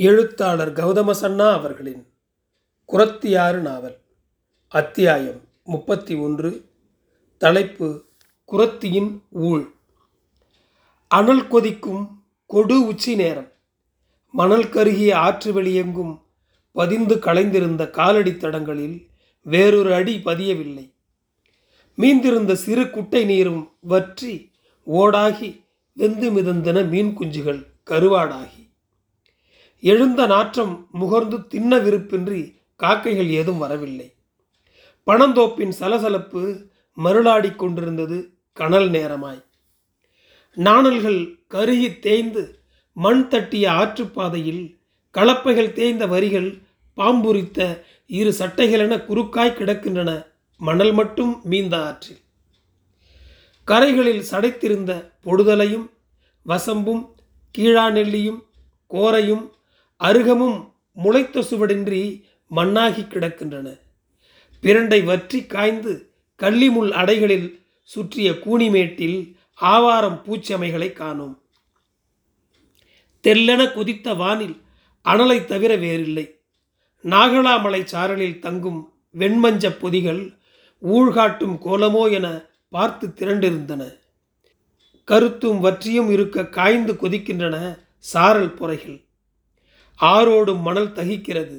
எழுத்தாளர் கௌதம சன்னா அவர்களின் குரத்தியாறு நாவல் அத்தியாயம் முப்பத்தி ஒன்று தலைப்பு குரத்தியின் ஊழ். அனல் கொதிக்கும் கொடு உச்சி நேரம். மணல் கருகிய ஆற்று வெளியெங்கும் பதிந்து களைந்திருந்த காலடி தடங்களில் வேறொரு அடி பதியவில்லை. மீந்திருந்த சிறு குட்டை நீரும் வற்றி ஓடாகி வெந்து மிதந்தன மீன் குஞ்சுகள் கருவாடாகி. எழுந்த நாற்றம் முகர்ந்து தின்ன விருப்பின்றி காக்கைகள் ஏதும் வரவில்லை. பணந்தோப்பின் சலசலப்பு மருளாடி கொண்டிருந்தது கனல் நேரமாய். நாணல்கள் கருகி தேய்ந்து மண் தட்டிய ஆற்றுப்பாதையில் கலப்பைகள் தேய்ந்த வரிகள் பாம்புரித்த இரு சட்டைகளென குறுக்காய் கிடக்கின்றன மணல் மட்டும் மீந்த ஆற்றில். கரைகளில் சடைத்திருந்த பொடுதலையும் வசம்பும் கீழா நெல்லியும் கோரையும் அருகமும் முளைத்த சுவடின்றி மண்ணாகி கிடக்கின்றன. பிரண்டை வற்றி காய்ந்து கள்ளிமுள் அடைகளில் சுற்றிய கூனிமேட்டில் ஆவாரம் பூச்சமைகளை காணோம். தெல்லென குதித்த வானில் அனலை தவிர வேறில்லை. நாகலாமலை சாரலில் தங்கும் வெண்மஞ்ச பொதிகள் ஊழ்காட்டும் கோலமோ என பார்த்து திரண்டிருந்தன. கருத்தும் வற்றியும் இருக்க காய்ந்து கொதிக்கின்றன சாரல் புறைகள். ஆரோடும் மணல் தகிக்கிறது.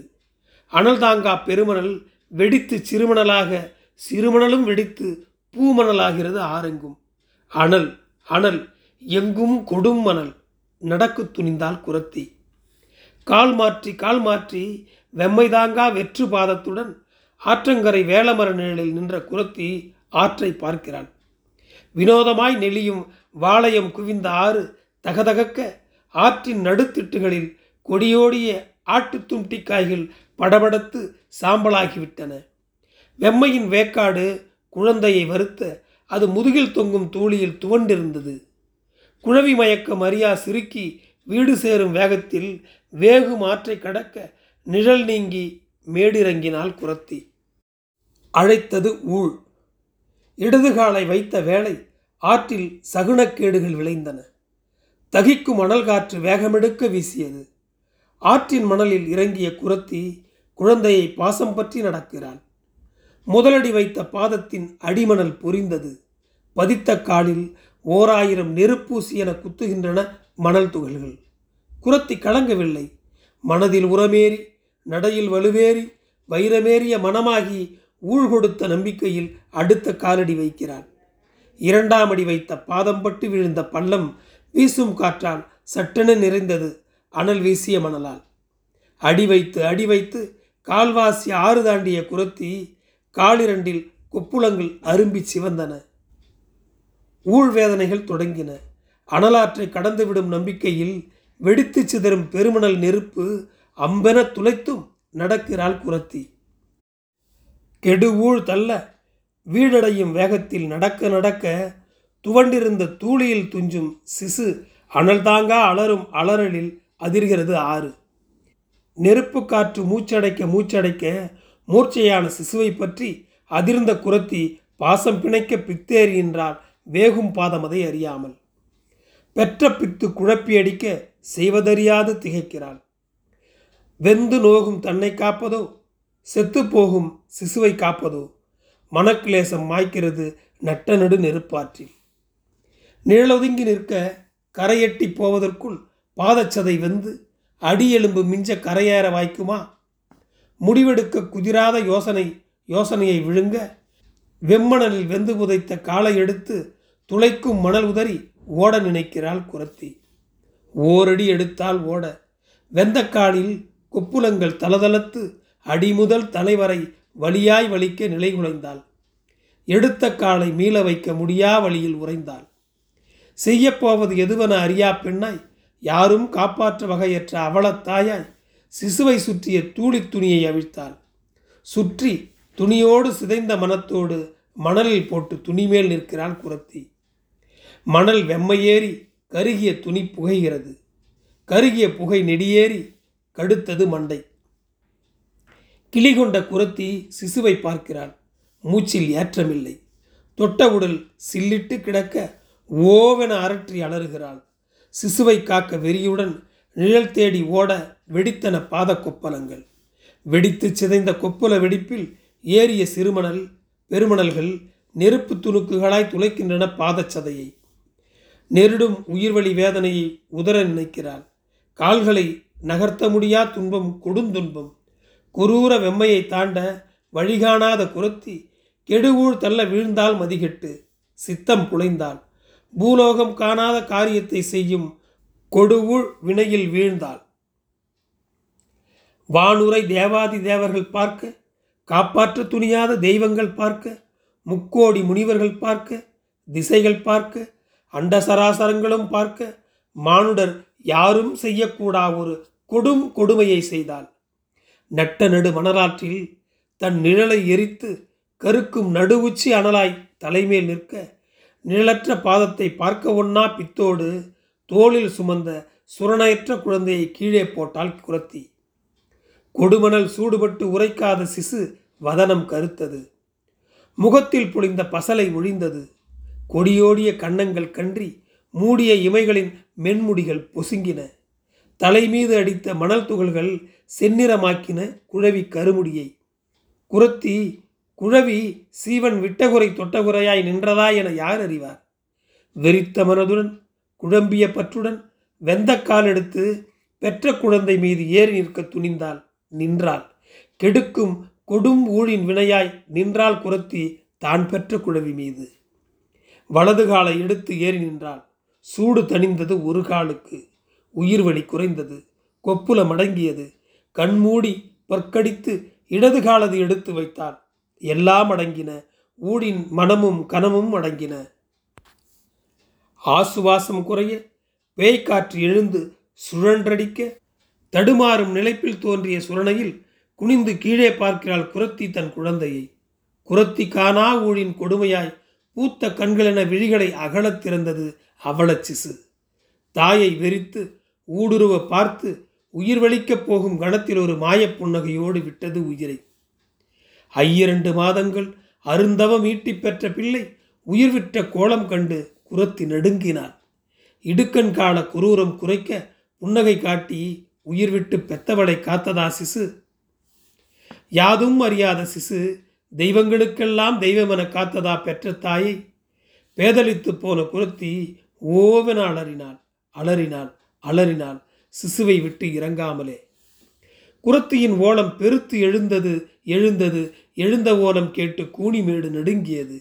அனல் தாங்கா பெருமணல் வெடித்து சிறுமணலாக சிறுமணலும் வெடித்து பூமணலாகிறது ஆரெங்கும் அனல் அனல் எங்கும் கொடும் மணல் நடக்கு துணிந்தால் குரத்தி. கால் மாற்றி கால் மாற்றி வெம்மை தாங்கா வெற்று பாதத்துடன் ஆற்றங்கரை வேளமர நிழலில் நின்ற குரத்தி ஆற்றை பார்க்கிறான். வினோதமாய் நெளியும் வாளையம் குவிந்த ஆறு தகதகக்க ஆற்றின் நடுத்திட்டுகளில் கொடியோடிய ஆட்டு தும்ட்டிக்காய்கள் படபடத்து சாம்பலாகிவிட்டன. வெம்மையின் வேக்காடு குழந்தையை வருத்த அது முதுகில் தொங்கும் தூளியில் துவண்டிருந்தது. குழவி மயக்கம் அறியா சிறுக்கி வீடு சேரும் வேகத்தில் வேகும் ஆற்றை கடக்க நிழல் நீங்கி மேடிறங்கினால் குரத்தி. அழைத்தது ஊழ். இடதுகாலை வைத்த வேளை ஆற்றில் சகுனக்கேடுகள் விளைந்தன. தகிக்கும் மணல் காற்று வேகமெடுக்க வீசியது. ஆற்றின் மணலில் இறங்கிய குரத்தி குழந்தையை பாசம் பற்றி நடக்கிறாள். முதலடி வைத்த பாதத்தின் அடிமணல் பொரிந்தது. பதித்த காலில் ஓர் ஆயிரம் நெருப்பூசி என குத்துகின்றன மணல் துகள்கள். குரத்தி கலங்கவில்லை. மனதில் உரமேறி நடையில் வலுவேறி வைரமேறிய மனமாகி ஊழ்கொடுத்த நம்பிக்கையில் அடுத்த காலடி வைக்கிறான் இரண்டாம் அடி வைத்த பாதம் பட்டு விழுந்த பள்ளம் வீசும் காற்றால் சட்டென நிறைந்தது. அனல் வீசிய மணலால். அடி வைத்து அடி வைத்து கால்வாசி ஆறு தாண்டிய குரத்தி காலிரண்டில் கொப்புளங்கள் அரும்பி சிவந்தன. ஊழ் வேதனைகள் தொடங்கின. அனலாற்றை கடந்துவிடும் நம்பிக்கையில் வெடித்து சிதறும் பெருமணல் நெருப்பு அம்பென துளைத்தும் நடக்கிறாள் குரத்தி. கெடு ஊழ் தள்ள வீடடையும் வேகத்தில் நடக்க நடக்க துவண்டிருந்த தூளியில் துஞ்சும் சிசு அனல் தாங்கா அலரும் அலறலில் அதிர்கிறது ஆறு. நெருப்பு காற்று மூச்சடைக்க மூச்சடைக்க மூர்ச்சையான சிசுவை பற்றி அதிர்ந்த குரத்தி பாசம் பிணைக்க பித்தேறுகின்றால் வேகும் பாதமதை அறியாமல். பெற்ற பித்து குழப்பியடிக்க செய்வதறியாது திகைக்கிறாள். வெந்து நோகும் தன்னை காப்பதோ? செத்துப்போகும் சிசுவை காப்பதோ? மனக்கிலேசம் மாய்க்கிறது நட்ட நடு நெருப்பாற்றில். நிழலொதுங்கி நிற்க கரையெட்டி போவதற்குள் பாதச்சதை வந்து அடியெலும்பு மிஞ்ச கரையேற வாய்க்குமா? முடிவெடுக்க குதிராத யோசனை யோசனையை விழுங்க. வெம்மணலில் வெந்து புதைத்த காலை எடுத்து துளைக்கும் மணல் உதறி ஓட நினைக்கிறாள் குரத்தி. ஓரடி எடுத்தால் ஓட. வெந்தக்காலில் கொப்புளங்கள் தளதளத்து அடிமுதல் தலைவரை வழியாய் வலிக்க நிலை குலைந்தாள். எடுத்த காலை மீள வைக்க முடியா வழியில் உறைந்தாள். செய்யப்போவது எதுவென அறியா பெண்ணாய் யாரும் காப்பாற்ற வகையற்ற அவலத்தாயாய் சிசுவை சுற்றிய தூளி துணியை அவிழ்த்தாள். சுற்றி துணியோடு சிதைந்த மனத்தோடு மணலில் போட்டு துணி மேல் நிற்கிறாள் குரத்தி. மணல் வெம்மையேறி கருகிய துணி புகைகிறது. கருகிய புகை நெடியேறி கடுத்தது மண்டை. கிளிகொண்ட குரத்தி சிசுவை பார்க்கிறாள். மூச்சில் ஏற்றமில்லை. தொட்ட உடல் சில்லிட்டு கிடக்க ஓவென அரற்றி அலறுகிறாள். சிசுவை காக்க வெறியுடன் நிழல் தேடி ஓட வெடித்தன பாத கொப்பளங்கள் வெடித்து சிதைந்த கொப்புல வெடிப்பில் ஏறிய சிறுமணல் பெருமணல்கள் நெருப்பு துணுக்குகளாய் துளைக்கின்றன பாதச்சதையை நெருடும் உயிர்வழி வேதனையை உதற நினைக்கிறாள். கால்களை நகர்த்த முடியா துன்பம் கொடுந்துன்பம் குரூர வெம்மையை தாண்ட வழிகாணாத குரத்தி கெடுவூழ் தள்ள வீழ்ந்தால் மதிகெட்டு. சித்தம் குலைந்தாள். பூலோகம் காணாத காரியத்தை செய்யும் கொடுவுள் வினையில் வீழ்ந்தாள். வானுரை தேவாதி தேவர்கள் பார்க்க காப்பாற்ற துணியாத தெய்வங்கள் பார்க்க முக்கோடி முனிவர்கள் பார்க்க திசைகள் பார்க்க அண்ட சராசரங்களும் பார்க்க மானுடர் யாரும் செய்யக்கூடா ஒரு கொடும் கொடுமையை செய்தாள். நட்ட நடு மணலாற்றில் தன் நிழலை எரித்து கருக்கும் நடுவுச்சி அனலாய் தலைமேல் நிற்க நிழலற்ற பாதத்தை பார்க்க ஒண்ணா பித்தோடு தோளில் சுமந்த சுரணயற்ற குழந்தையை கீழே போட்டால் குரத்தி. கொடுமணல் சூடுபட்டு உரைக்காத சிசு வதனம் கருத்தது. முகத்தில் பொழிந்த பசலை ஒழிந்தது. கொடியோடிய கன்னங்கள் கன்றி மூடிய இமைகளின் மென்முடிகள் பொசுங்கின. தலை மீது அடித்த மணல் துகள்கள் செந்நிறமாக்கின குழவி கருமுடியை. குரத்தி குழவி சீவன் விட்டகுறை தொட்டகுறையாய் நின்றதா என யார் அறிவார்? வெறித்த மனதுடன் குழம்பிய பற்றுடன் வெந்த கால் எடுத்து பெற்ற குழந்தை மீது ஏறி நிற்க துணிந்தாள். நின்றாள். கெடுக்கும் கொடும் ஊழின் வினையாய் நின்றால் குரத்தி தான் பெற்ற குழவி மீது. வலது காலை எடுத்து ஏறி நின்றாள். சூடு தணிந்தது ஒரு காலுக்கு. உயிர் வலி குறைந்தது. கொப்புல மடங்கியது. கண்மூடி பற்கடித்து இடது காலது எடுத்து வைத்தாள். எல்லாம் அடங்கின ஊடின் மனமும் கனமும் அடங்கின. ஆசுவாசம் குறைய பேய்க்காற்று எழுந்து சுழன்றடிக்க தடுமாறும் நிலைப்பில் தோன்றிய சுரணையில் குனிந்து கீழே பார்க்கிறாள் குரத்தி தன் குழந்தையை. குரத்தி காணா ஊழின் கொடுமையாய் பூத்த கண்களென விழிகளை அகலத் திறந்தது அவளச் சிசு. தாயை வெறித்து ஊடுருவ பார்த்து உயிர் வலிக்கப் போகும் கணத்தில் ஒரு மாயப் புன்னகையோடு விட்டது உயிரை. ஐயிரண்டு மாதங்கள் அருந்தவம் ஈட்டிப் பெற்ற பிள்ளை உயிர்விட்ட கோலம் கண்டு குரத்தி நடுங்கினாள். இடுக்கண் கால குரூரம் குறைக்க புன்னகை காட்டி உயிர் விட்டு பெத்தவளை காத்ததா சிசு? யாதும் அறியாத சிசு தெய்வங்களுக்கெல்லாம் தெய்வமென காத்ததா பெற்ற தாயை? பேதலித்து போன குரத்தி ஓவென அலறினாள் அலறினாள் அலறினாள். சிசுவை விட்டு இறங்காமலே குரத்தியின் ஓலம் பெருத்து எழுந்தது எழுந்தது எழுந்த ஓலம் கேட்டு கூனிமேடு நடுங்கியது.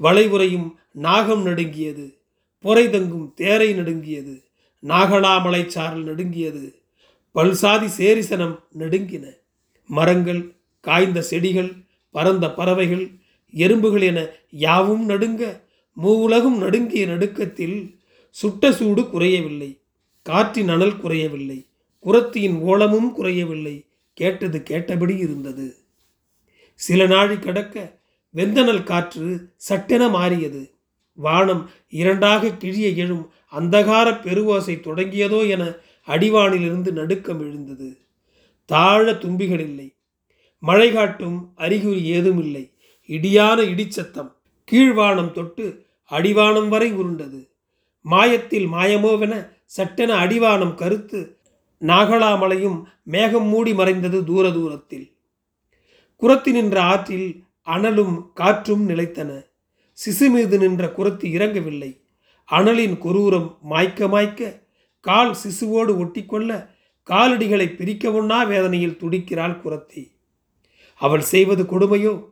வளைவுரையும் நாகம் நடுங்கியது பொறை தங்கும் தேரை நடுங்கியது நாகலாமலை சாரல் நடுங்கியது பல்சாதி சேரிசனம் நடுங்கின. மரங்கள் காய்ந்த செடிகள் பறந்த பறவைகள் எறும்புகள் என யாவும் நடுங்க மூவுலகும் நடுங்கிய நடுக்கத்தில் சுட்ட சூடு குறையவில்லை காற்றின் அனல் குறையவில்லை. குரத்தியின் ஓலமும் குறையவில்லை. கேட்டது கேட்டபடி இருந்தது. சில நாழி கடக்க வெந்தனல் காற்று சட்டென மாறியது. வானம் இரண்டாக கிழிய எழும் அந்தகார பெருவாசை தொடங்கியதோ என அடிவானிலிருந்து நடுக்கம் எழுந்தது. தாழ தும்பிகள் இல்லை மழை காட்டும் அறிகுறி ஏதும் இல்லை இடியான இடிச்சத்தம் கீழ்வானம் தொட்டு அடிவானம் வரை உருண்டது. மாயத்தில் மாயமோவென சட்டென அடிவானம் கருத்து நாகலாமலையும் மேகம் மூடி மறைந்தது தூர தூரத்தில். குரத்தி நின்ற ஆற்றில் அனலும் காற்றும் நிலைத்தன. சிசு மீது நின்ற குரத்தி இறங்கவில்லை. அனலின் கொரூரம் மாய்க்க மாய்க்க கால் சிசுவோடு ஒட்டிக்கொள்ள காலடிகளை பிரிக்க ஒண்ணா வேதனையில் துடிக்கிறாள் குரத்தி. அவள் செய்வது கொடுமையோ?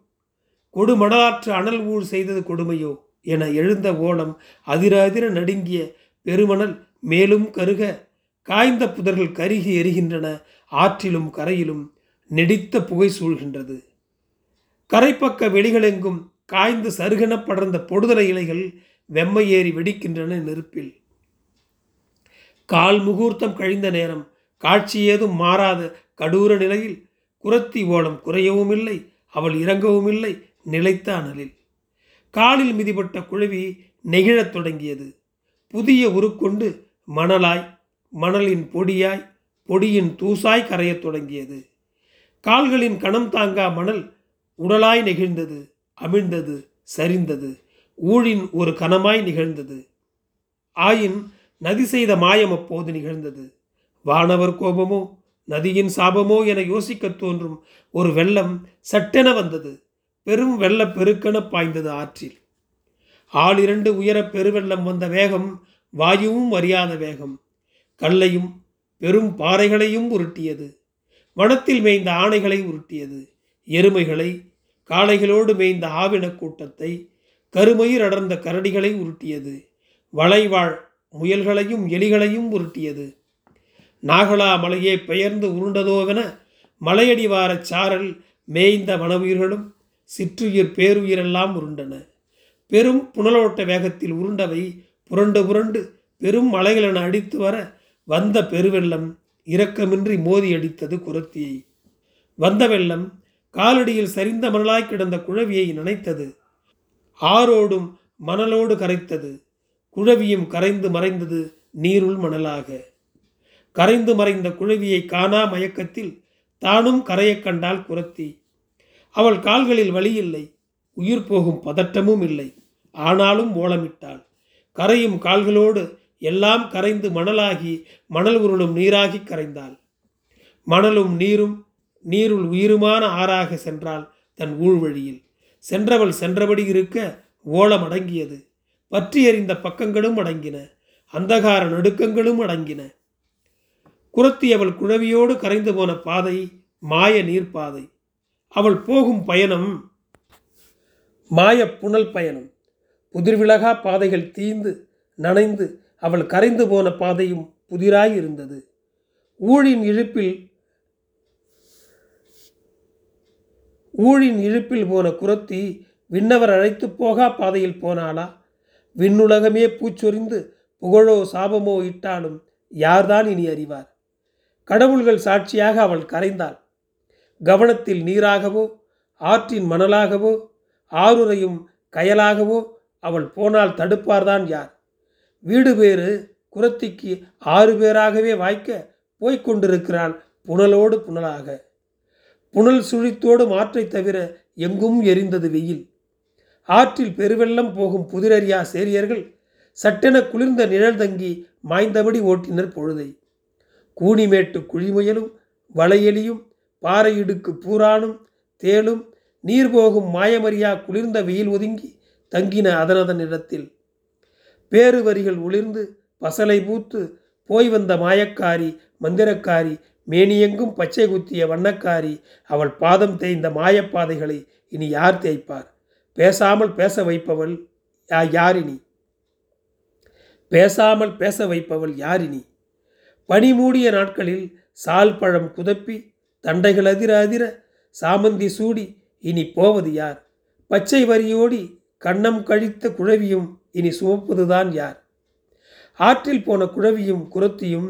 கொடுமடலாற்று அனல் ஊழ் செய்தது கொடுமையோ? என எழுந்த ஓலம் அதிர அதிர நடுங்கிய பெருமணல் மேலும் கருக காய்ந்த புதர்கள் கருகி எரிகின்றன ஆற்றிலும் கரையிலும் நெடித்த புகை சூழ்கின்றது. கரைப்பக்க வெளிகளெங்கும் காய்ந்து சருகன படர்ந்த பொடுதலை இலைகள் வெம்மை ஏறி வெடிக்கின்றன நெருப்பில். கால் முகூர்த்தம் கழிந்த நேரம் காட்சி ஏதும் மாறாத கடூர நிலையில் குரத்தி ஓலம் குறையவும் இல்லை அவள் இறங்கவும் இல்லை நிலைத்த அனலில். காலில் மிதிப்பட்ட குழவி நெகிழத் தொடங்கியது. புதிய உருக்கொண்டு மணலாய் மணலின் பொடியாய் பொடியின் தூசாய் கரையத் தொடங்கியது. கால்களின் கணம் தாங்கா மணல் உடலாய் நெகிழ்ந்தது அமிழ்ந்தது சரிந்தது. ஊழின் ஒரு கணமாய் நிகழ்ந்தது. ஆயின் நதி செய்த மாயம் அப்போது நிகழ்ந்தது. வானவர் கோபமோ நதியின் சாபமோ என யோசிக்கத் தோன்றும் ஒரு வெள்ளம் சட்டென வந்தது. பெரும் வெள்ள பெருக்கென பாய்ந்தது ஆற்றில். ஆளிரண்டு உயர பெருவெள்ளம் வந்த வேகம் வாயுவும் அறியாத வேகம். கல்லையும் பெரும் பாறைகளையும் உருட்டியது. வனத்தில் மேய்ந்த ஆணைகளை உருட்டியது. எருமைகளை காளைகளோடு மேய்ந்த ஆவின கூட்டத்தை கருமயிர் அடர்ந்த கரடிகளை உருட்டியது. வளைவாழ் முயல்களையும் எலிகளையும் உருட்டியது. நாகலா மலையே பெயர்ந்து உருண்டதோவென மலையடிவாரச் சாரல் மேய்ந்த வனவுயிர்களும் சிற்றுயிர் பேருயிரெல்லாம் உருண்டன. பெரும் புனலோட்ட வேகத்தில் உருண்டவை புரண்டு புரண்டு பெரும் மலைகளென அடித்து வர வந்த பெருவெள்ளம் இரக்கமின்றி மோதி அடித்தது குரத்தியை. வந்த வெள்ளம் காலடியில் சரிந்த மணலாய் கிடந்த குழவியை நினைத்தது. ஆரோடும் மணலோடு கரைத்தது. குழவியும் கரைந்து மறைந்தது நீருள் மணலாக. கரைந்து மறைந்த குழவியை காணா மயக்கத்தில் தானும் கரையக் கண்டாள் குரத்தி. அவள் கால்களில் வலி இல்லை உயிர் போகும் பதட்டமும் இல்லை. ஆனாலும் ஓலமிட்டாள். கரையும் கால்களோடு எல்லாம் கரைந்து மணலாகி மணல் உருளும் நீராகி கரைந்தாள். மணலும் நீரும் நீருள் உயிருமான ஆறாக சென்றாள் தன் ஊழ்வழியில். சென்றவள் சென்றபடி இருக்க ஓலம் அடங்கியது. பற்றி எறிந்த பக்கங்களும் அடங்கின. அந்தகார நடுக்கங்களும் அடங்கின. குரத்தி அவள் குழவியோடு கரைந்து போன பாதை மாய நீர்ப்பாதை. அவள் போகும் பயணம் மாய புனல் பயணம். புதிர்விலகா பாதைகள் தீந்து நனைந்து அவள் கரைந்து போன பாதையும் புதிராய் இருந்தது ஊழின் இழுப்பில் ஊழின் இழுப்பில் போன குரத்தி விண்ணவர் அழைத்து போகா பாதையில் போனாளா? விண்ணுலகமே பூச்சொரிந்து புகழோ சாபமோ இட்டாலும் யார்தான் இனி அறிவார்? கடவுள்கள் சாட்சியாக அவள் கரைந்தாள். கவனத்தில் நீராகவோ ஆற்றின் மணலாகவோ ஆறுரையும் கயலாகவோ அவள் போனால் தடுப்பார்தான் யார்? வீடு பேறு குரத்திக்கு ஆறு பேராகவே வாய்க்க போய்க் கொண்டிருக்கிறாள் புனலோடு புனலாக. புனல் சுழித்தோடு மாற்றை தவிர எங்கும் எரிந்தது வெயில். ஆற்றில் பெருவெள்ளம் போகும் புதிரறியா சேரியர்கள் சட்டென குளிர்ந்த நிழல் தங்கி மாய்ந்தபடி ஓட்டினர் பொழுதை. கூனிமேட்டு குழிமுயலும் வளையலியும் பாறை இடுக்கு பூரானும் தேளும் நீர் போகும் மாயமறியா குளிர்ந்த வெயில் ஒதுங்கி தங்கின அதனதன் இடத்தில் பேரு வரிகள் ஒளிர்ந்து பசலை பூத்து போய் வந்த மாயக்காரி மந்திரக்காரி மேனியெங்கும் பச்சை குத்திய வண்ணக்காரி அவள் பாதம் தேய்ந்த மாயப்பாதைகளை இனி யார் தேய்ப்பார்? பேசாமல் பேச வைப்பவள் யா யாரினி? பேசாமல் பேச வைப்பவள் யாரினி? பனி மூடிய நாட்களில் சால் பழம் குதப்பி தண்டைகள் அதிர அதிர சாமந்தி சூடி இனி போவது யார்? பச்சை வரியோடி கண்ணம் கழித்த குழவியும் இனி சுமப்பதுதான் யார்? ஆற்றில் போன குழவியும் குரத்தியும்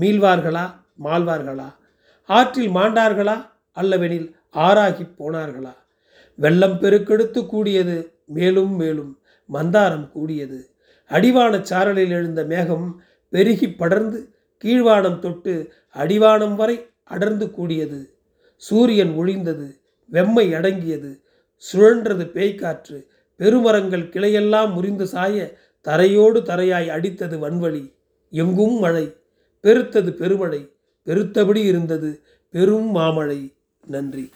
மீள்வார்களா மாழ்வார்களா? ஆற்றில் மாண்டார்களா அல்லவெனில் ஆறாகி போனார்களா? வெள்ளம் பெருக்கெடுத்து கூடியது மேலும் மேலும் மந்தாரம் கூடியது. அடிவான சாரலில் எழுந்த மேகம் பெருகி படர்ந்து கீழ்வானம் தொட்டு அடிவானம் வரை அடர்ந்து கூடியது. சூரியன் ஒழிந்தது வெம்மை அடங்கியது சுழன்றது பேய்க்காற்று பெருமரங்கள் கிளையெல்லாம் முறிந்து சாய தரையோடு தரையாய் அடித்தது வன்வழி. எங்கும் மழை பெருத்தது பெருமழை பெருத்தபடி இருந்தது பெரும் மாமழை. நன்றி.